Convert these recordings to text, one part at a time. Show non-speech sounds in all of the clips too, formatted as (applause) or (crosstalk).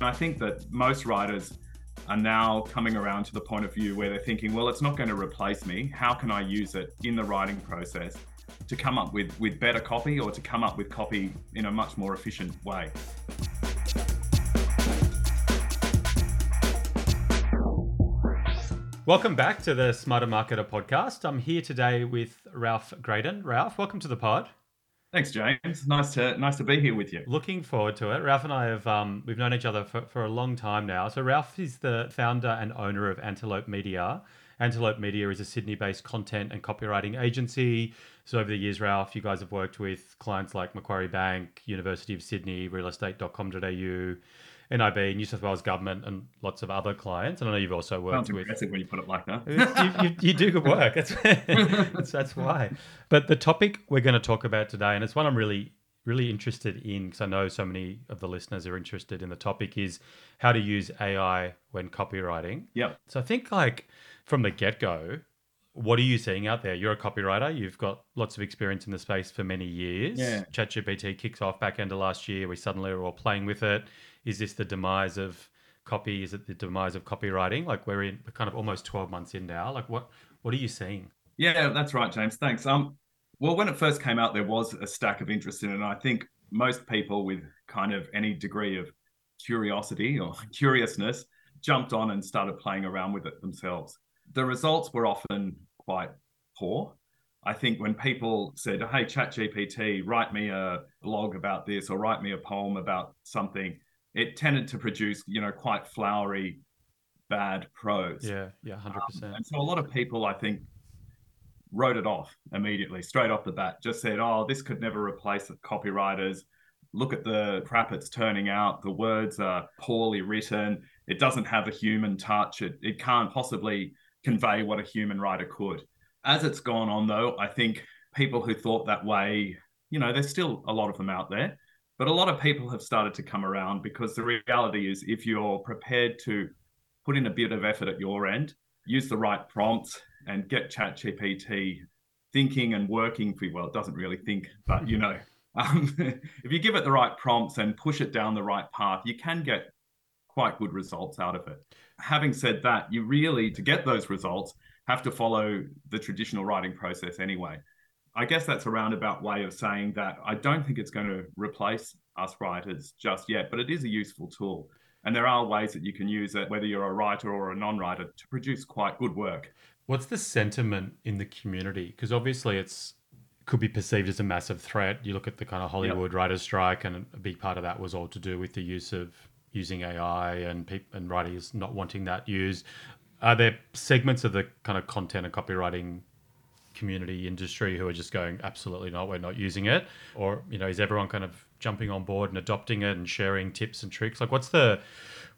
I think that most writers are now coming around to the point of view where they're thinking, well, it's not going to replace me. How can I use it in the writing process to come up with, with better copy or to come up with copy in a much more efficient way? Welcome back to the Smarter Marketer podcast. I'm here today with Ralph Grayden. Ralph, welcome to the pod. Thanks, James. Nice to nice to be here with you. Looking forward to it. Ralph and I have um, we've known each other for, for a long time now. So Ralph is the founder and owner of Antelope Media. Antelope Media is a Sydney-based content and copywriting agency. So over the years, Ralph, you guys have worked with clients like Macquarie Bank, University of Sydney, realestate.com.au, NIB, New South Wales Government, and lots of other clients. And I know you've also worked Sounds with. impressive when you put it like that. you, you, you do good work. That's, (laughs) that's that's why. But the topic we're going to talk about today, and it's one I'm really really interested in because I know so many of the listeners are interested in the topic, is how to use AI when copywriting. Yep. So I think like from the get go, what are you seeing out there? You're a copywriter. You've got lots of experience in the space for many years. Yeah. ChatGPT kicks off back end of last year. We suddenly are all playing with it. Is this the demise of copy? Is it the demise of copywriting? Like we're in we're kind of almost 12 months in now. Like what what are you seeing? Yeah, that's right, James. Thanks. Um, well, when it first came out, there was a stack of interest in it. And I think most people with kind of any degree of curiosity or (laughs) curiousness jumped on and started playing around with it themselves. The results were often quite poor. I think when people said, Hey, ChatGPT, write me a blog about this or write me a poem about something, it tended to produce, you know, quite flowery, bad prose. Yeah, yeah, 100%. Um, and so a lot of people, I think, wrote it off immediately, straight off the bat. Just said, "Oh, this could never replace the copywriters. Look at the crap it's turning out. The words are poorly written. It doesn't have a human touch. It it can't possibly convey what a human writer could." As it's gone on, though, I think people who thought that way, you know, there's still a lot of them out there, but a lot of people have started to come around because the reality is, if you're prepared to put in a bit of effort at your end, use the right prompts, and get ChatGPT thinking and working for you. Well, it doesn't really think, but you know, (laughs) um, if you give it the right prompts and push it down the right path, you can get quite good results out of it. Having said that, you really, to get those results, have to follow the traditional writing process anyway. I guess that's a roundabout way of saying that I don't think it's going to replace us writers just yet, but it is a useful tool. And there are ways that you can use it, whether you're a writer or a non writer, to produce quite good work. What's the sentiment in the community? Because obviously it's could be perceived as a massive threat. You look at the kind of Hollywood yep. writers' strike, and a big part of that was all to do with the use of using AI and people and writers not wanting that used. Are there segments of the kind of content and copywriting community industry who are just going absolutely not we're not using it. Or you know is everyone kind of jumping on board and adopting it and sharing tips and tricks? Like what's the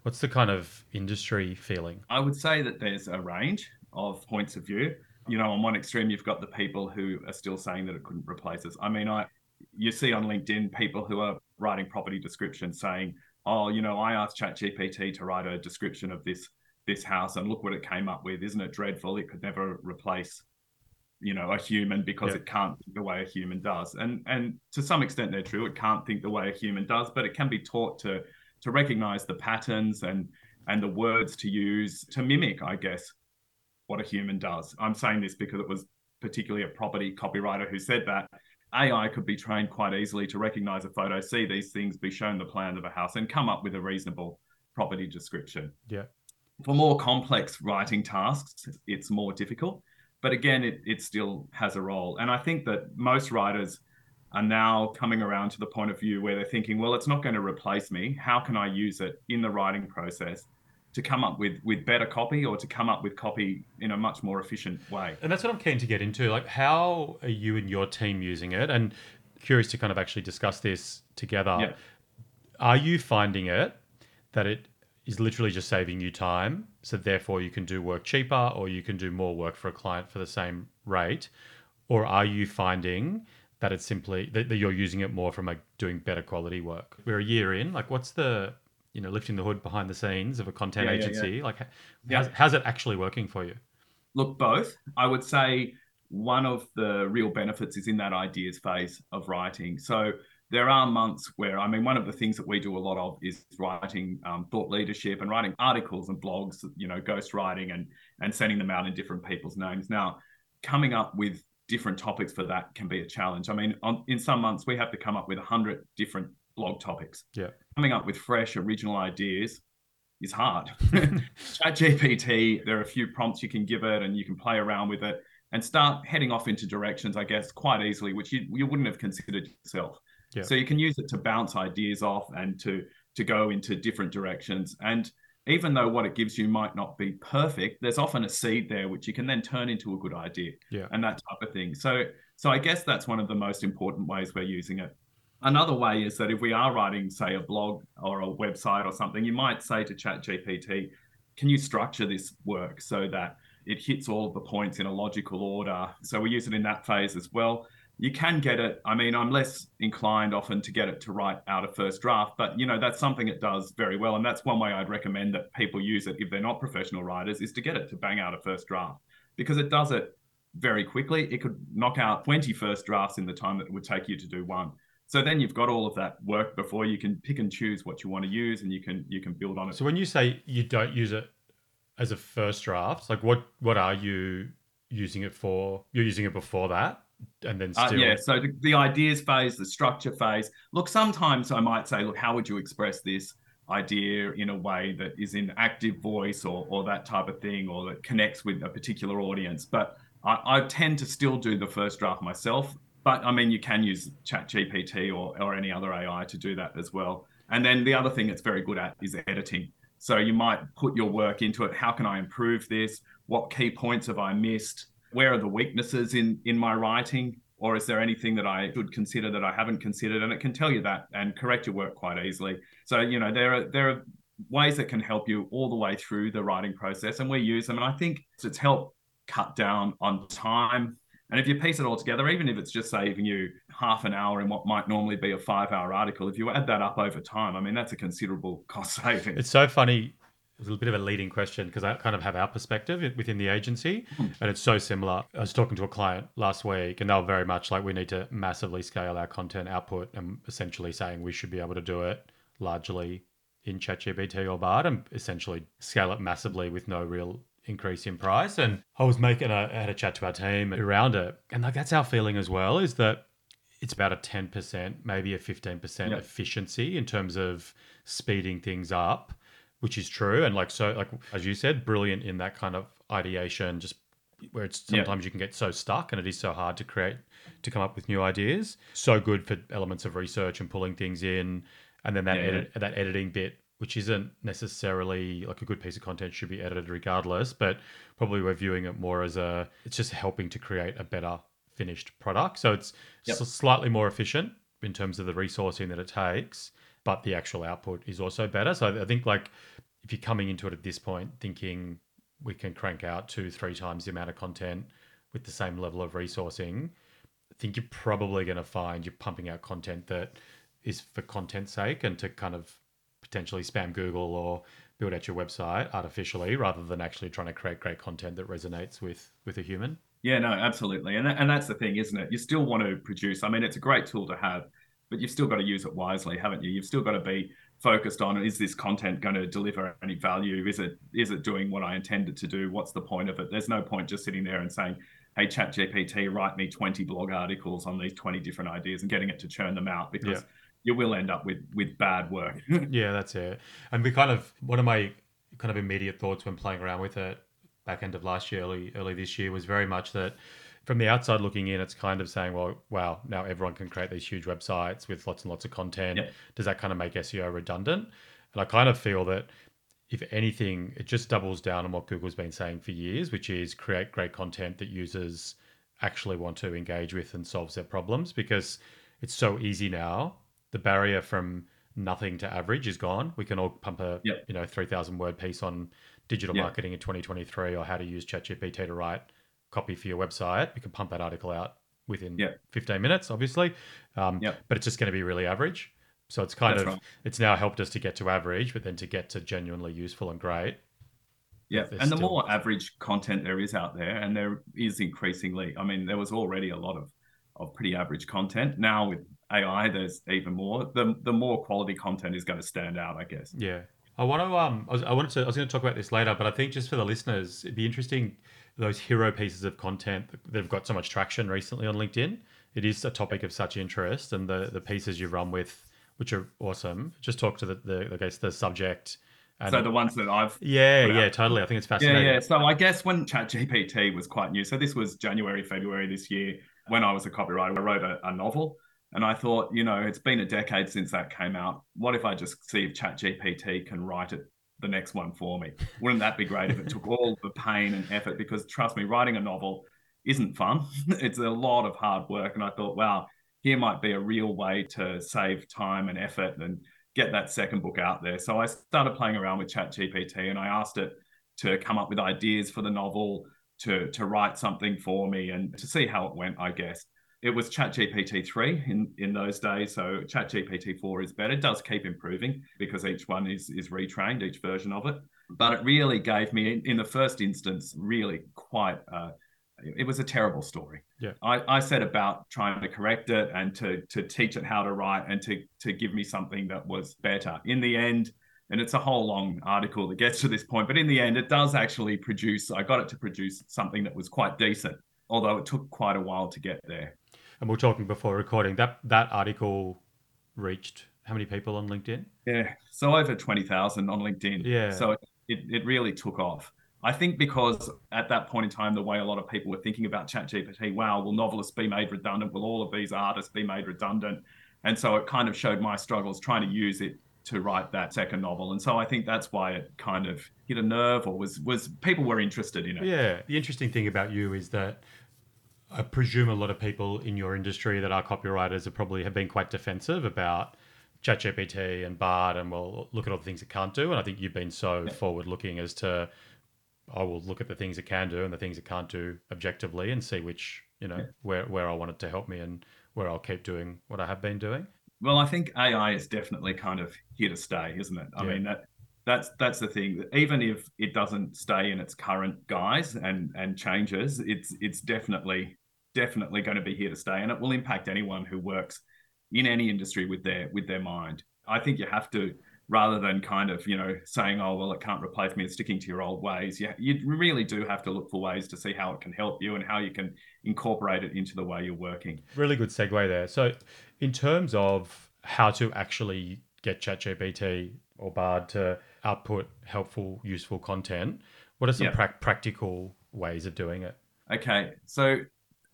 what's the kind of industry feeling? I would say that there's a range of points of view. You know on one extreme you've got the people who are still saying that it couldn't replace us. I mean i you see on linkedin people who are writing property descriptions saying oh you know i asked chatgpt to write a description of this this house and look what it came up with. Isn't it dreadful? It could never replace you know a human because it can't think the way a human does. And and to some extent they're true. It can't think the way a human does but it can be taught to to recognize the patterns and and the words to use to mimic i guess what a human does. I'm saying this because it was particularly a property copywriter who said that ai could be trained quite easily to recognize a photo see these things be shown the plans of a house and come up with a reasonable property description. Yeah. For more complex writing tasks it's more difficult but again, it, it still has a role. And I think that most writers are now coming around to the point of view where they're thinking, well, it's not going to replace me. How can I use it in the writing process to come up with with better copy or to come up with copy in a much more efficient way? And that's what I'm keen to get into. Like, how are you and your team using it? And curious to kind of actually discuss this together. Yeah. Are you finding it that it is literally just saving you time. So therefore, you can do work cheaper or you can do more work for a client for the same rate. Or are you finding that it's simply that, that you're using it more from like doing better quality work? We're a year in. Like, what's the you know lifting the hood behind the scenes of a content Yeah, agency? yeah. Like, Yeah. how's, how's it actually working for you? Look, both. I would say one of the real benefits is in that ideas phase of writing. So there are months where, I mean, one of the things that we do a lot of is writing um, thought leadership and writing articles and blogs, you know, ghost writing and and sending them out in different people's names. Now, coming up with different topics for that can be a challenge. I mean, on, in some months we have to come up with a hundred different blog topics. Yeah, coming up with fresh, original ideas is hard. (laughs) (laughs) Chat GPT, there are a few prompts you can give it, and you can play around with it and start heading off into directions, I guess, quite easily, which you, you wouldn't have considered yourself. Yeah. So you can use it to bounce ideas off and to to go into different directions. And even though what it gives you might not be perfect, there's often a seed there which you can then turn into a good idea. Yeah. And that type of thing. So so I guess that's one of the most important ways we're using it. Another way is that if we are writing, say, a blog or a website or something, you might say to ChatGPT, can you structure this work so that it hits all of the points in a logical order? So we use it in that phase as well you can get it. I mean, I'm less inclined often to get it to write out a first draft, but you know, that's something it does very well. And that's one way I'd recommend that people use it if they're not professional writers is to get it to bang out a first draft because it does it very quickly. It could knock out 20 first drafts in the time that it would take you to do one. So then you've got all of that work before you can pick and choose what you want to use and you can you can build on it. So when you say you don't use it as a first draft, like what what are you using it for? You're using it before that? And then uh, still... uh, yeah so the, the, ideas phase the structure phase. Look sometimes i might say look how would you express this idea in a way that is in active voice or, or that type of thing or that connects with a particular audience? But I, I tend to still do the first draft myself but i mean you can use chat gpt or, or any other ai to do that as well. And then the other thing it's very good at is editing. So you might put your work into it. How can i improve this? What key points have i missed where are the weaknesses in in my writing or is there anything that I should consider that I haven't considered? And it can tell you that and correct your work quite easily. So you know there are there are ways that can help you all the way through the writing process, and we use them. And I think it's helped cut down on time. And if you piece it all together, even if it's just saving you half an hour in what might normally be a five-hour article, if you add that up over time, I mean that's a considerable cost saving. It's so funny was a bit of a leading question because I kind of have our perspective within the agency, and it's so similar. I was talking to a client last week, and they were very much like, we need to massively scale our content output, and essentially saying we should be able to do it largely in ChatGPT or Bard, and essentially scale it massively with no real increase in price. And I was making a I had a chat to our team around it, and like that's our feeling as well is that it's about a 10%, maybe a 15% efficiency in terms of speeding things up which is true. And like so like as you said brilliant in that kind of ideation just where it's sometimes you can get so stuck and it is so hard to create to come up with new ideas. So good for elements of research and pulling things in. And then that yeah, edit, that editing bit which isn't necessarily like a good piece of content should be edited regardless but probably we're viewing it more as a it's just helping to create a better finished product. So it's yep. slightly more efficient in terms of the resourcing that it takes but the actual output is also better. So I think like if you're coming into it at this point thinking we can crank out two, three times the amount of content with the same level of resourcing, I think you're probably going to find you're pumping out content that is for content's sake and to kind of potentially spam Google or build out your website artificially rather than actually trying to create great content that resonates with with a human. Yeah, no, absolutely. And, and that's the thing, isn't it? You still want to produce. I mean, it's a great tool to have but you've still got to use it wisely, haven't you? You've still got to be focused on is this content going to deliver any value? Is it is it doing what I intended to do? What's the point of it? There's no point just sitting there and saying, "Hey, Chat GPT, write me 20 blog articles on these 20 different ideas," and getting it to churn them out because yeah. you will end up with with bad work. (laughs) yeah, that's it. And we kind of one of my kind of immediate thoughts when playing around with it back end of last year, early early this year, was very much that from the outside looking in, it's kind of saying, well, wow, now everyone can create these huge websites with lots and lots of content. Yep. Does that kind of make SEO redundant? And I kind of feel that if anything, it just doubles down on what Google's been saying for years, which is create great content that users actually want to engage with and solves their problems because it's so easy now. The barrier from nothing to average is gone. We can all pump a yep. you know 3000 word piece on digital yep. marketing in 2023 or how to use ChatGPT to write copy for your website, you can pump that article out within yep. 15 minutes, obviously. Um, yep. But it's just going to be really average. So it's kind That's of, right. it's now helped us to get to average, but then to get to genuinely useful and great. Yeah. And the still... more average content there is out there, and there is increasingly, I mean, there was already a lot of, of pretty average content. Now with AI, there's even more. The the more quality content is going to stand out, I guess. Yeah. I want to um I, was, I wanted to I was going to talk about this later, but I think just for the listeners, it'd be interesting those hero pieces of content that have got so much traction recently on LinkedIn. It is a topic of such interest, and the the pieces you run with, which are awesome. Just talk to the, the I guess the subject. And, so the ones that I've yeah yeah totally I think it's fascinating. Yeah yeah. So I guess when ChatGPT was quite new, so this was January February this year when I was a copywriter, I wrote a, a novel and I thought, you know, it's been a decade since that came out. What if I just see if ChatGPT can write it the next one for me? Wouldn't that be great if it took all the pain and effort? Because trust me, writing a novel isn't fun. (laughs) it's a lot of hard work. And I thought, wow, here might be a real way to save time and effort and get that second book out there. So I started playing around with ChatGPT and I asked it to come up with ideas for the novel, to to write something for me and to see how it went, I guess it was ChatGPT 3 in, in those days. So ChatGPT 4 is better. It does keep improving because each one is, is retrained, each version of it. But it really gave me, in, in the first instance, really quite, uh, it was a terrible story. Yeah. I, I set about trying to correct it and to, to teach it how to write and to, to give me something that was better. In the end, and it's a whole long article that gets to this point, but in the end, it does actually produce, I got it to produce something that was quite decent, although it took quite a while to get there and we are talking before recording that that article reached how many people on LinkedIn? Yeah, so over twenty thousand on LinkedIn. Yeah, so it, it really took off. I think because at that point in time, the way a lot of people were thinking about ChatGPT, wow, will novelists be made redundant? Will all of these artists be made redundant? And so it kind of showed my struggles trying to use it to write that second novel. And so I think that's why it kind of hit a nerve or was was people were interested in it. Yeah. The interesting thing about you is that I presume a lot of people in your industry that are copywriters have probably have been quite defensive about ChatGPT and Bard and well look at all the things it can't do. And I think you've been so yeah. forward looking as to I will look at the things it can do and the things it can't do objectively and see which, you know, yeah. where, where I want it to help me and where I'll keep doing what I have been doing. Well, I think AI is definitely kind of here to stay, isn't it? I yeah. mean that that's that's the thing. Even if it doesn't stay in its current guise and and changes, it's it's definitely definitely going to be here to stay, and it will impact anyone who works in any industry with their with their mind. I think you have to rather than kind of you know saying oh well it can't replace me and sticking to your old ways yeah you really do have to look for ways to see how it can help you and how you can incorporate it into the way you're working really good segue there so in terms of how to actually get ChatGPT or bard to output helpful useful content what are some yep. pra- practical ways of doing it okay so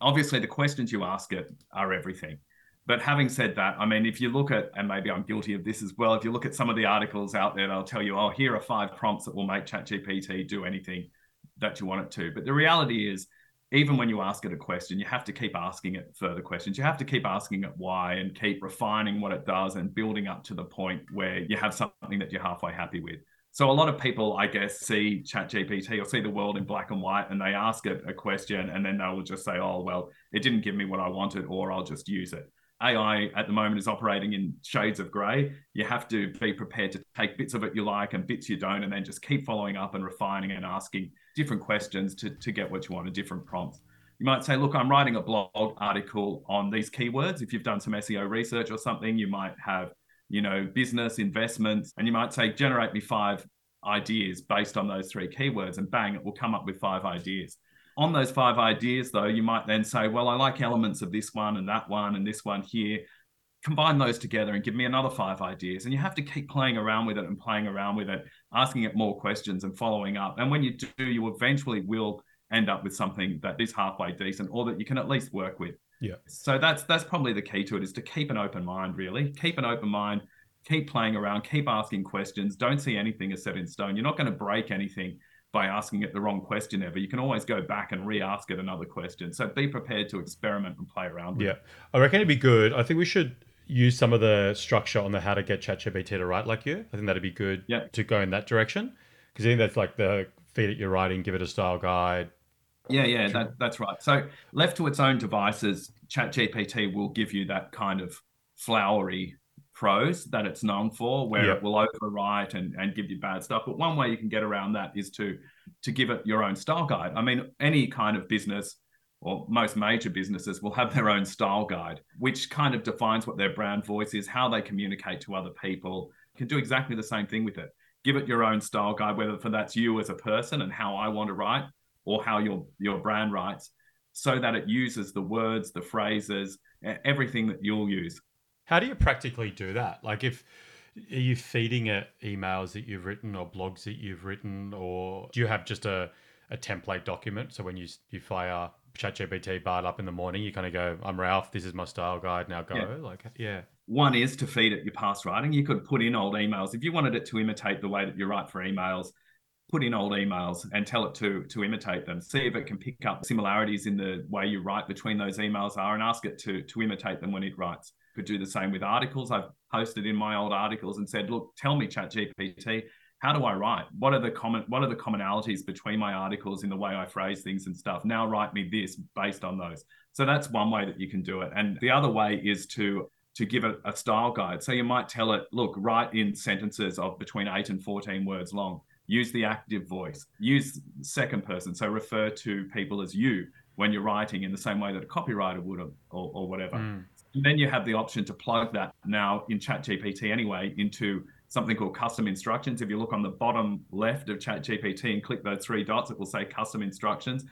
obviously the questions you ask it are everything. But having said that, I mean, if you look at, and maybe I'm guilty of this as well, if you look at some of the articles out there, they'll tell you, oh, here are five prompts that will make ChatGPT do anything that you want it to. But the reality is, even when you ask it a question, you have to keep asking it further questions. You have to keep asking it why and keep refining what it does and building up to the point where you have something that you're halfway happy with. So a lot of people, I guess, see ChatGPT or see the world in black and white, and they ask it a question, and then they will just say, "Oh, well, it didn't give me what I wanted," or "I'll just use it." AI at the moment is operating in shades of grey. You have to be prepared to take bits of it you like and bits you don't, and then just keep following up and refining and asking different questions to, to get what you want and different prompts. You might say, Look, I'm writing a blog article on these keywords. If you've done some SEO research or something, you might have you know, business, investments, and you might say, generate me five ideas based on those three keywords, and bang, it will come up with five ideas. On those five ideas, though, you might then say, well, I like elements of this one and that one and this one here. Combine those together and give me another five ideas. And you have to keep playing around with it and playing around with it, asking it more questions and following up. And when you do, you eventually will end up with something that is halfway decent or that you can at least work with. Yeah. So that's that's probably the key to it is to keep an open mind, really. Keep an open mind, keep playing around, keep asking questions. Don't see anything as set in stone. You're not going to break anything by asking it the wrong question ever. You can always go back and re-ask it another question. So be prepared to experiment and play around yeah. It. I reckon it'd be good. I think we should use some of the structure on the how to get ChatGPT to write like you. I think that'd be good yeah. to go in that direction. Because I think that's like the feed it your writing, give it a style guide, yeah, yeah, that, that's right. So left to its own devices, ChatGPT will give you that kind of flowery prose that it's known for, where it will overwrite and, and give you bad stuff. But one way you can get around that is to to give it your own style guide. I mean, any kind of business or most major businesses will have their own style guide, which kind of defines what their brand voice is, how they communicate to other people. You can do exactly the same thing with it. Give it your own style guide, whether for that's you as a person and how I want to write, or how your your brand writes, so that it uses the words, the phrases, everything that you'll use. How do you practically do that? Like if are you feeding it emails that you've written or blogs that you've written, or do you have just a, a template document? So when you you fire ChatGPT Bard up in the morning, you kind of go, "I'm Ralph. This is my style guide. Now go." Yeah. Like, yeah. One is to feed it your past writing. You could put in old emails if you wanted it to imitate the way that you write for emails. Put in old emails and tell it to to imitate them. See if it can pick up similarities in the way you write between those emails are, and ask it to to imitate them when it writes. Could do the same with articles. I've posted in my old articles and said, "Look, tell me, ChatGPT, how do I write? What are the common what are the commonalities between my articles in the way I phrase things and stuff? Now write me this based on those. So that's one way that you can do it. And the other way is to to give it a style guide. So you might tell it, look, write in sentences of between 8 and 14 words long. Use the active voice. Use second person. So refer to people as you when you're writing in the same way that a copywriter would or, or whatever. Mm. And then you have the option to plug that now in ChatGPT anyway into something called custom instructions. If you look on the bottom left of ChatGPT and click those three dots, it will say custom instructions.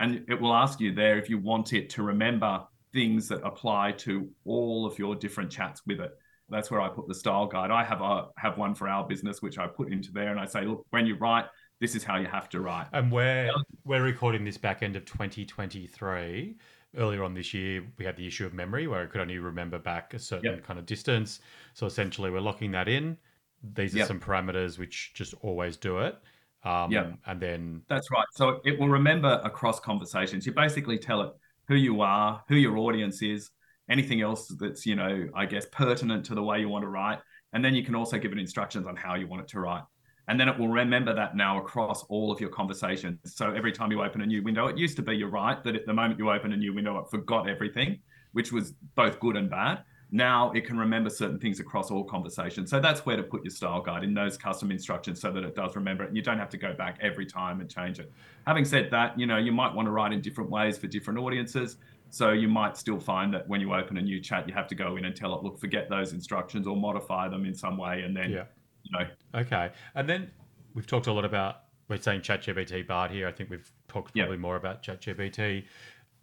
And it will ask you there if you want it to remember things that apply to all of your different chats with it. That's where I put the style guide. I have a have one for our business, which I put into there, and I say, look, when you write, this is how you have to write. And we're we're recording this back end of 2023. Earlier on this year, we had the issue of memory where I could only remember back a certain yep. kind of distance. So essentially, we're locking that in these are yep. some parameters which just always do it. Um, yeah. And then that's right. So it will remember across conversations. You basically tell it who you are, who your audience is, anything else that's, you know, I guess pertinent to the way you want to write. And then you can also give it instructions on how you want it to write. And then it will remember that now across all of your conversations. So every time you open a new window, it used to be you're right that at the moment you open a new window, it forgot everything, which was both good and bad now it can remember certain things across all conversations. So that's where to put your style guide in those custom instructions so that it does remember it. And you don't have to go back every time and change it. Having said that, you know, you might want to write in different ways for different audiences. So you might still find that when you open a new chat, you have to go in and tell it, look, forget those instructions or modify them in some way. And then, yeah. you know. Okay. And then we've talked a lot about, we're saying ChatGPT Bard here. I think we've talked probably yep. more about ChatGPT.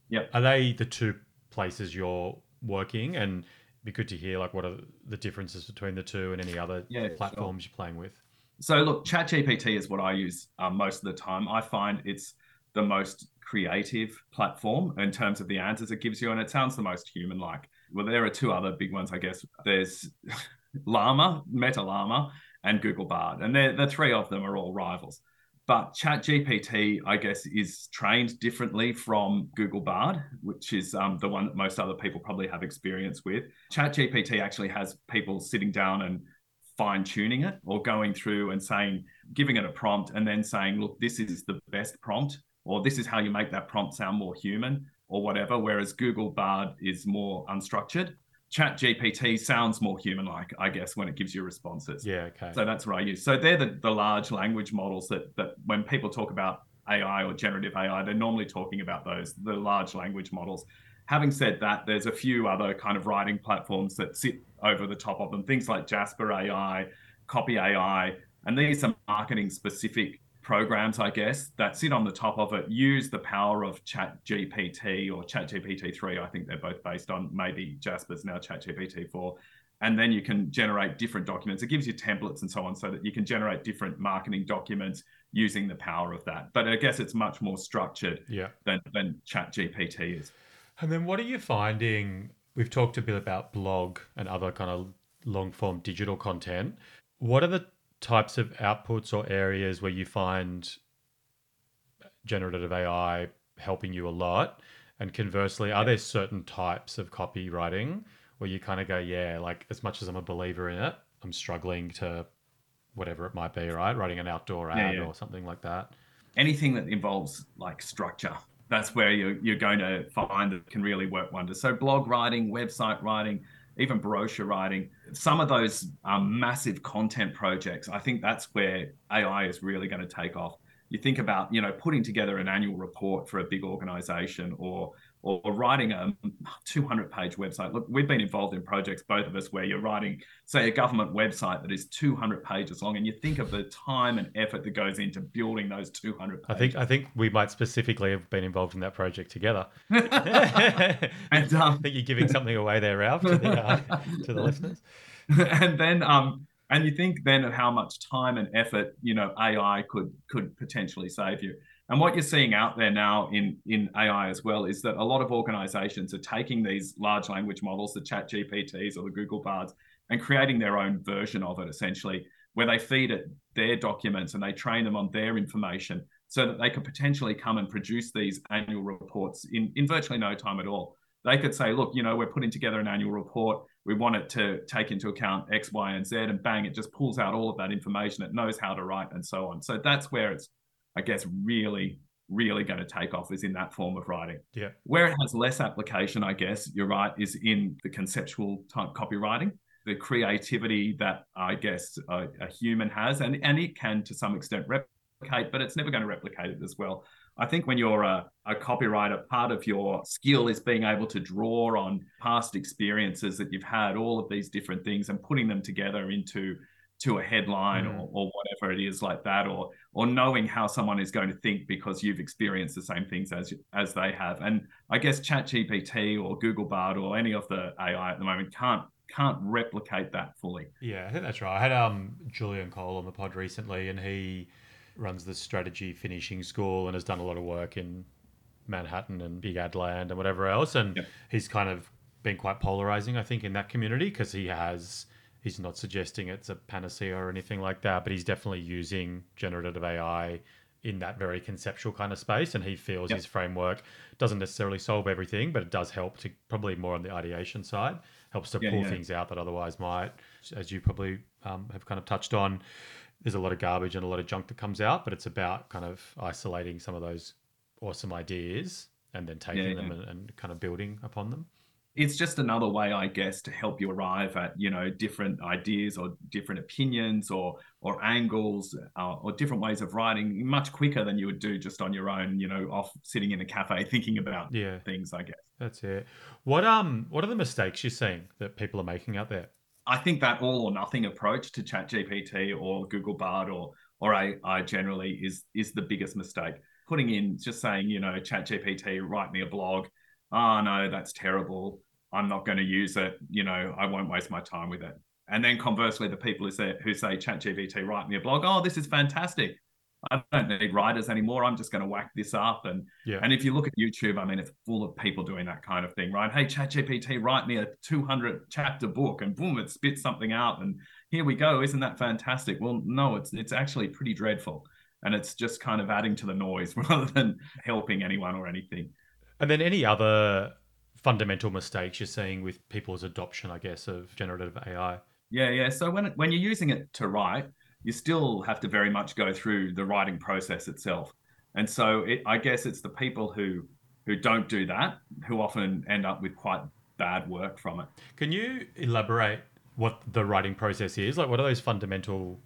Yeah. Are they the two places you're working? And be good to hear like what are the differences between the two and any other yeah, platforms sure. you're playing with. So look, ChatGPT is what I use um, most of the time. I find it's the most creative platform in terms of the answers it gives you, and it sounds the most human-like. Well, there are two other big ones, I guess. There's (laughs) Llama, Meta Llama, and Google Bard, and the three of them are all rivals. But ChatGPT, I guess, is trained differently from Google Bard, which is um, the one that most other people probably have experience with. ChatGPT actually has people sitting down and fine tuning it or going through and saying, giving it a prompt and then saying, look, this is the best prompt, or this is how you make that prompt sound more human, or whatever. Whereas Google Bard is more unstructured. Chat GPT sounds more human like, I guess, when it gives you responses. Yeah, okay. So that's what I use. So they're the, the large language models that that when people talk about AI or generative AI, they're normally talking about those, the large language models. Having said that, there's a few other kind of writing platforms that sit over the top of them, things like Jasper AI, Copy AI, and these are marketing specific programs, I guess, that sit on the top of it use the power of Chat GPT or Chat GPT 3. I think they're both based on maybe Jasper's now Chat GPT 4. And then you can generate different documents. It gives you templates and so on so that you can generate different marketing documents using the power of that. But I guess it's much more structured yeah. than, than Chat GPT is. And then what are you finding? We've talked a bit about blog and other kind of long form digital content. What are the types of outputs or areas where you find generative AI helping you a lot? And conversely, are there certain types of copywriting where you kind of go, yeah, like as much as I'm a believer in it, I'm struggling to whatever it might be, right? Writing an outdoor ad yeah, yeah. or something like that. Anything that involves like structure, that's where you're, you're going to find that can really work wonders. So, blog writing, website writing, even brochure writing, some of those um, massive content projects, I think that's where AI is really going to take off. you think about you know putting together an annual report for a big organization or or, or writing a 200 page website. Look we've been involved in projects both of us where you're writing say a government website that is 200 pages long and you think of the time and effort that goes into building those 200 pages. i think i think we might specifically have been involved in that project together. (laughs) (laughs) And um, i think you're giving something away there ralph to the, uh, (laughs) to the listeners. And then um and you think then of how much time and effort you know ai could could potentially save you and what you're seeing out there now in in ai as well is that a lot of organizations are taking these large language models the chat gpts or the google bards and creating their own version of it essentially where they feed it their documents and they train them on their information so that they could potentially come and produce these annual reports in, in virtually no time at all they could say, look, you know, we're putting together an annual report. We want it to take into account X, Y, and Z, and bang, it just pulls out all of that information. It knows how to write and so on. So that's where it's, I guess, really, really going to take off is in that form of writing. Yeah. Where it has less application, I guess, you're right, is in the conceptual type copywriting, the creativity that I guess a, a human has, and, and it can to some extent replicate, but it's never going to replicate it as well. I think when you're a, a, copywriter, part of your skill is being able to draw on past experiences that you've had, all of these different things, and putting them together into to a headline mm. or, or whatever it is like that, or or knowing how someone is going to think because you've experienced the same things as as they have. And I guess ChatGPT or Google Bard or any of the AI at the moment can't can't replicate that fully. Yeah, I think that's right. I had um Julian Cole on the pod recently, and he runs the strategy finishing school and has done a lot of work in Manhattan and Big Ad Land and whatever else. And yep. he's kind of been quite polarizing, I think, in that community because he has. He's not suggesting it's a panacea or anything like that, but he's definitely using generative AI in that very conceptual kind of space. And he feels yep. his framework doesn't necessarily solve everything, but it does help to probably more on the ideation side, helps to yeah, pull yeah. things out that otherwise might, as you probably um, have kind of touched on there's a lot of garbage and a lot of junk that comes out, but it's about kind of isolating some of those awesome ideas and then taking yeah, them and, and, kind of building upon them. It's just another way, I guess, to help you arrive at you know different ideas or different opinions or or angles uh, or different ways of writing much quicker than you would do just on your own. You know, off sitting in a cafe (laughs) thinking about yeah. things. I guess that's it. What um what are the mistakes you're seeing that people are making out there? I think that all or nothing approach to ChatGPT or Google Bard or or AI generally is is the biggest mistake. Putting in just saying, you know, ChatGPT, write me a blog. Oh no, that's terrible. I'm not going to use it. You know, I won't waste my time with it. And then conversely, the people who say who say ChatGPT, write me a blog. Oh, this is fantastic. I don't need writers anymore. I'm just going to whack this up. And yeah. and if you look at YouTube, I mean, it's full of people doing that kind of thing, right? Hey, ChatGPT, write me a 200 chapter book, and boom, it spits something out, and here we go. Isn't that fantastic? Well, no, it's it's actually pretty dreadful, and it's just kind of adding to the noise (laughs) rather than helping anyone or anything. And then any other fundamental mistakes you're seeing with people's adoption, I guess, of generative AI? Yeah, yeah. So when when you're using it to write you still have to very much go through the writing process itself. And so it, I guess it's the people who who don't do that who often end up with quite bad work from it. Can you elaborate what the writing process is? Like, what are those fundamental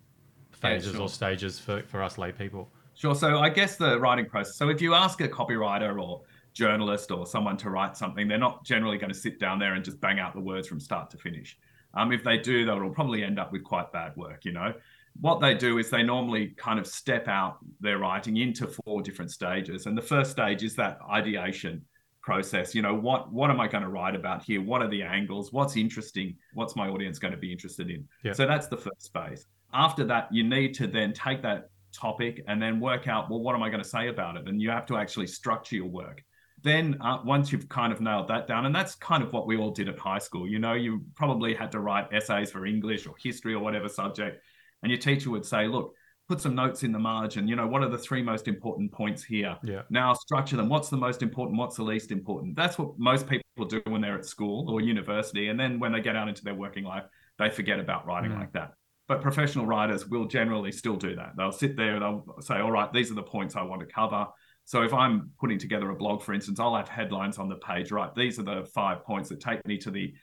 phases yeah, sure. or stages for, for us lay people? Sure. So I guess the writing process. So if you ask a copywriter or journalist or someone to write something, they're not generally going to sit down there and just bang out the words from start to finish. Um, if they do, they'll probably end up with quite bad work, you know what they do is they normally kind of step out their writing into four different stages. And the first stage is that ideation process. You know, what what am I going to write about here? What are the angles? What's interesting? What's my audience going to be interested in? Yeah. So that's the first phase. After that, you need to then take that topic and then work out, well, what am I going to say about it? And you have to actually structure your work. Then, uh, once you've kind of nailed that down, and that's kind of what we all did at high school, you know, you probably had to write essays for English or history or whatever subject and your teacher would say, look, put some notes in the margin. You know, what are the three most important points here? Yeah. Now structure them. What's the most important? What's the least important? That's what most people do when they're at school or university. And then when they get out into their working life, they forget about writing mm. like that. But professional writers will generally still do that. They'll sit there and they'll say, all right, these are the points I want to cover. So if I'm putting together a blog, for instance, I'll have headlines on the page, right? These are the five points that take me to the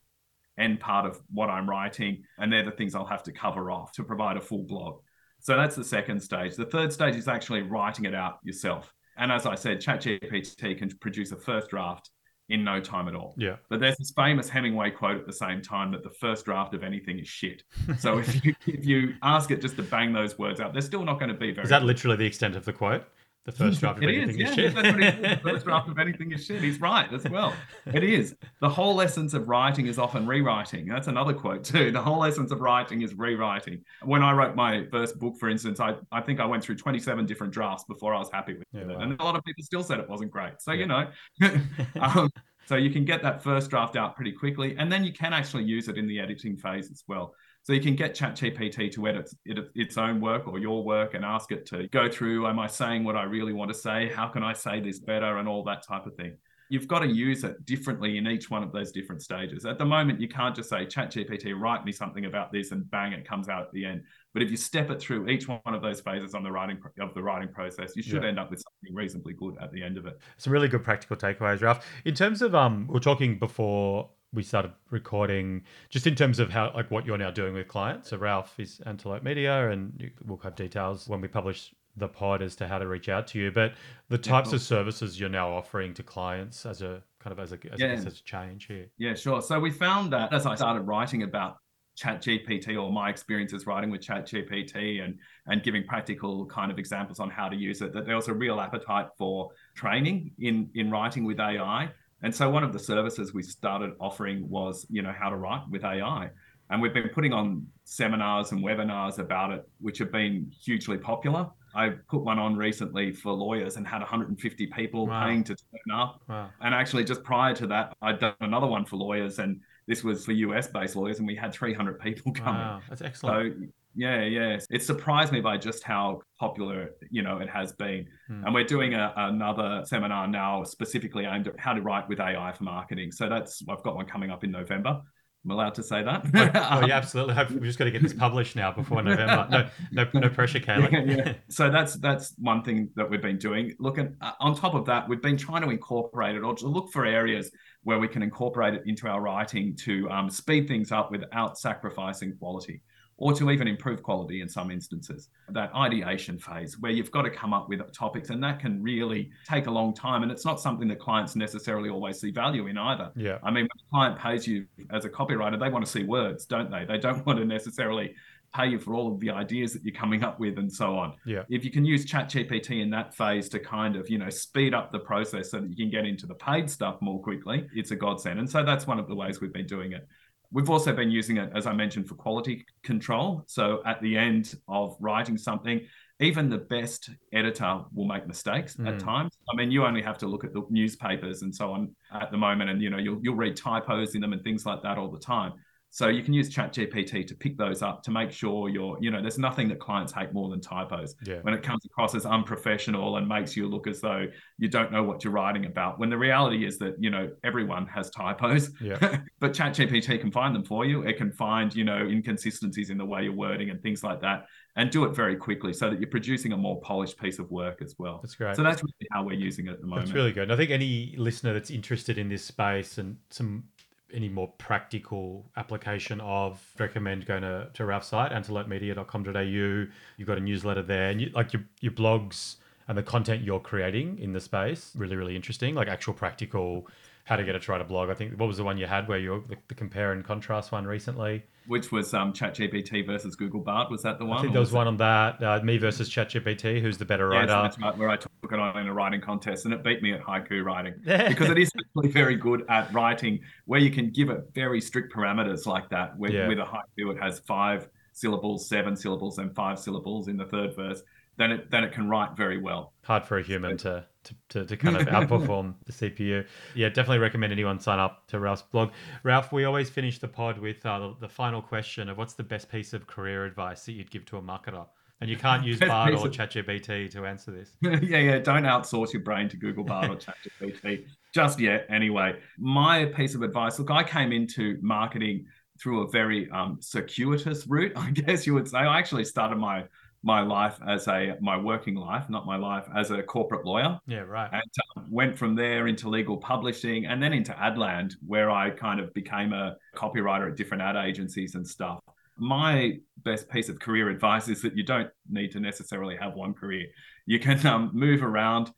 end part of what I'm writing. And they're the things I'll have to cover off to provide a full blog. So that's the second stage. The third stage is actually writing it out yourself. And as I said, ChatGPT can produce a first draft in no time at all. Yeah. But there's this famous Hemingway quote at the same time that the first draft of anything is shit. So if you (laughs) if you ask it just to bang those words out, they're still not going to be very. Is that literally the extent of the quote? The first draft of It anything is, is yeah, shit. that's what it is. The first draft of anything is shit. He's right as well. It is. The whole essence of writing is often rewriting. That's another quote too. The whole essence of writing is rewriting. When I wrote my first book, for instance, I, I think I went through 27 different drafts before I was happy with Yeah, it. wow. And a lot of people still said it wasn't great. So, Yeah. you know, (laughs) (laughs) um, so you can get that first draft out pretty quickly. And then you can actually use it in the editing phase as well. So you can get ChatGPT to edit its own work or your work and ask it to go through, am I saying what I really want to say? How can I say this better? And all that type of thing. You've got to use it differently in each one of those different stages. At the moment, you can't just say, ChatGPT, write me something about this, and bang, it comes out at the end. But if you step it through each one of those phases on the writing of the writing process, you should Yeah. end up with something reasonably good at the end of it. Some really good practical takeaways, Ralph. In terms of um, we we're talking before we started recording, just in terms of how like what you're now doing with clients. So Ralph is Antelope Media, and we'll have details when we publish the pod as to how to reach out to you. But the types cool. of services you're now offering to clients as a kind of as a as, Yeah. as a change here. Yeah, sure. So we found that as I started writing about ChatGPT or my experiences writing with ChatGPT and and giving practical kind of examples on how to use it, that there was a real appetite for training in in writing with AI. And so one of the services we started offering was, you know, how to write with AI. And we've been putting on seminars and webinars about it, which have been hugely popular. I put one on recently for lawyers and had 150 people Wow. paying to turn up. Wow. And actually, just prior to that, I'd done another one for lawyers, and this was for US based lawyers, and we had 300 people coming. Wow, that's excellent. So, yeah, yeah. It surprised me by just how popular, you know, it has been. Hmm. And we're doing a, another seminar now specifically aimed at how to write with AI for marketing. So that's, I've got one coming up in November. I'm allowed to say that. oh (laughs) yeah, absolutely. We've just got to get this published now before November. No, no, no pressure, Caleb. (laughs) Yeah, yeah. So that's that's one thing that we've been doing. Looking uh, on top of that, we've been trying to incorporate it or to look for areas where we can incorporate it into our writing to um, speed things up without sacrificing quality, or to even improve quality in some instances. That ideation phase where you've got to come up with topics, and that can really take a long time. And it's not something that clients necessarily always see value in either. Yeah. I mean, when a client pays you as a copywriter, they want to see words, don't they? They don't (laughs) want to necessarily pay you for all of the ideas that you're coming up with and so on. Yeah. If you can use ChatGPT in that phase to kind of, you know, speed up the process so that you can get into the paid stuff more quickly, it's a godsend. And so that's one of the ways we've been doing it. We've also been using it, as I mentioned, for quality control. So at the end of writing something, even the best editor will make mistakes at Mm. times. I mean, you only have to look at the newspapers and so on at the moment, and you know, you'll you'll read typos in them and things like that all the time. So you can use ChatGPT to pick those up to make sure you're, you know, there's nothing that clients hate more than typos Yeah. when it comes across as unprofessional and makes you look as though you don't know what you're writing about. When the reality is that, you know, everyone has typos, Yeah. (laughs) but ChatGPT can find them for you. It can find, you know, inconsistencies in the way you're wording and things like that and do it very quickly so that you're producing a more polished piece of work as well. That's great. So that's really how we're using it at the moment. That's really good. And I think any listener that's interested in this space and some any more practical application of recommend going to, to Ralph's site, antelopemedia.com.au. You've got a newsletter there and you, like your, your blogs and the content you're creating in the space, really, really interesting. Like actual practical how to get a try to blog. I think what was the one you had where you the, the compare and contrast one recently? Which was um, ChatGPT versus Google Bard. Was that the one? I think there was that- one on that. Uh, me versus ChatGPT, who's the better Yes, writer? that's right, where I took it on in a writing contest and it beat me at haiku writing (laughs) because it is actually very good at writing where you can give it very strict parameters like that. With, Yeah. with a haiku, it has five syllables, seven syllables, and five syllables in the third verse. Then it then it can write very well. hard for a human to, to, to, to kind of outperform (laughs) the CPU. Yeah, definitely recommend anyone sign up to Ralph's blog. Ralph, we always finish the pod with uh, the, the final question of what's the best piece of career advice that you'd give to a marketer? And you can't use (laughs) Bard or of- ChatGPT to answer this. (laughs) yeah, yeah. Don't outsource your brain to Google Bard or ChatGPT just yet. Anyway, my piece of advice. Look, I came into marketing through a very um, circuitous route, I guess you would say. I actually started my my life as a my working life, not my life as a corporate lawyer, Yeah, right. and um, went from there into legal publishing and then into Adland, where I kind of became a copywriter at different ad agencies and stuff. my best piece of career advice is that you don't need to necessarily have one career. You can um, move around,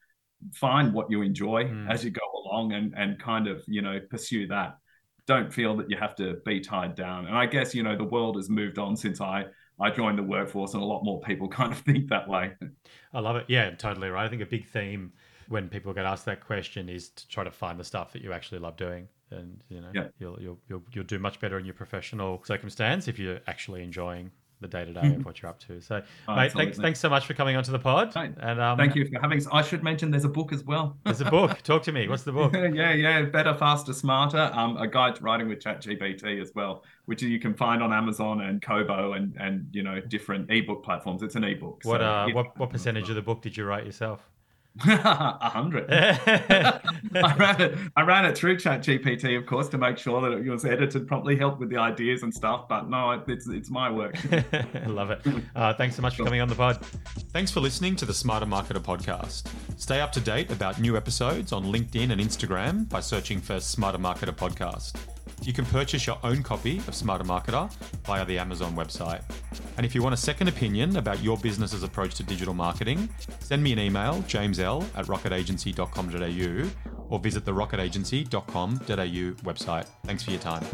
find what you enjoy mm. as you go along, and and kind of you know pursue that. Don't feel that you have to be tied down. And I guess you know the world has moved on since I I joined the workforce, and a lot more people (laughs) kind of think that way. I love it. Yeah, totally right. I think a big theme when people get asked that question is to try to find the stuff that you actually love doing and you know yeah. you'll, you'll you'll you'll do much better in your professional circumstance if you're actually enjoying the day to day of what you're up to. So, oh, mate, thanks, thanks so much for coming onto the pod. And um, thank you for having. Us. I should mention there's a book as well. (laughs) there's a book. Talk to me. What's the book? (laughs) yeah, yeah, better, faster, smarter. Um, a guide to writing with ChatGPT as well, which you can find on Amazon and Kobo and and you know different ebook platforms. It's an ebook. What so uh, what what percentage of the book did you write yourself? (laughs) A hundred. (laughs) (laughs) I ran it. I ran it through Chat GPT, of course, to make sure that it was edited properly, helped with the ideas and stuff. But no, it's it's my work. I love it. Uh, thanks so much for coming on the pod. Thanks for listening to the Smarter Marketer podcast. Stay up to date about new episodes on LinkedIn and Instagram by searching for Smarter Marketer podcast. You can purchase your own copy of Smarter Marketer via the Amazon website. And if you want a second opinion about your business's approach to digital marketing, send me an email, jamesl at rocketagency.com.au, or visit the rocketagency.com.au website. Thanks for your time.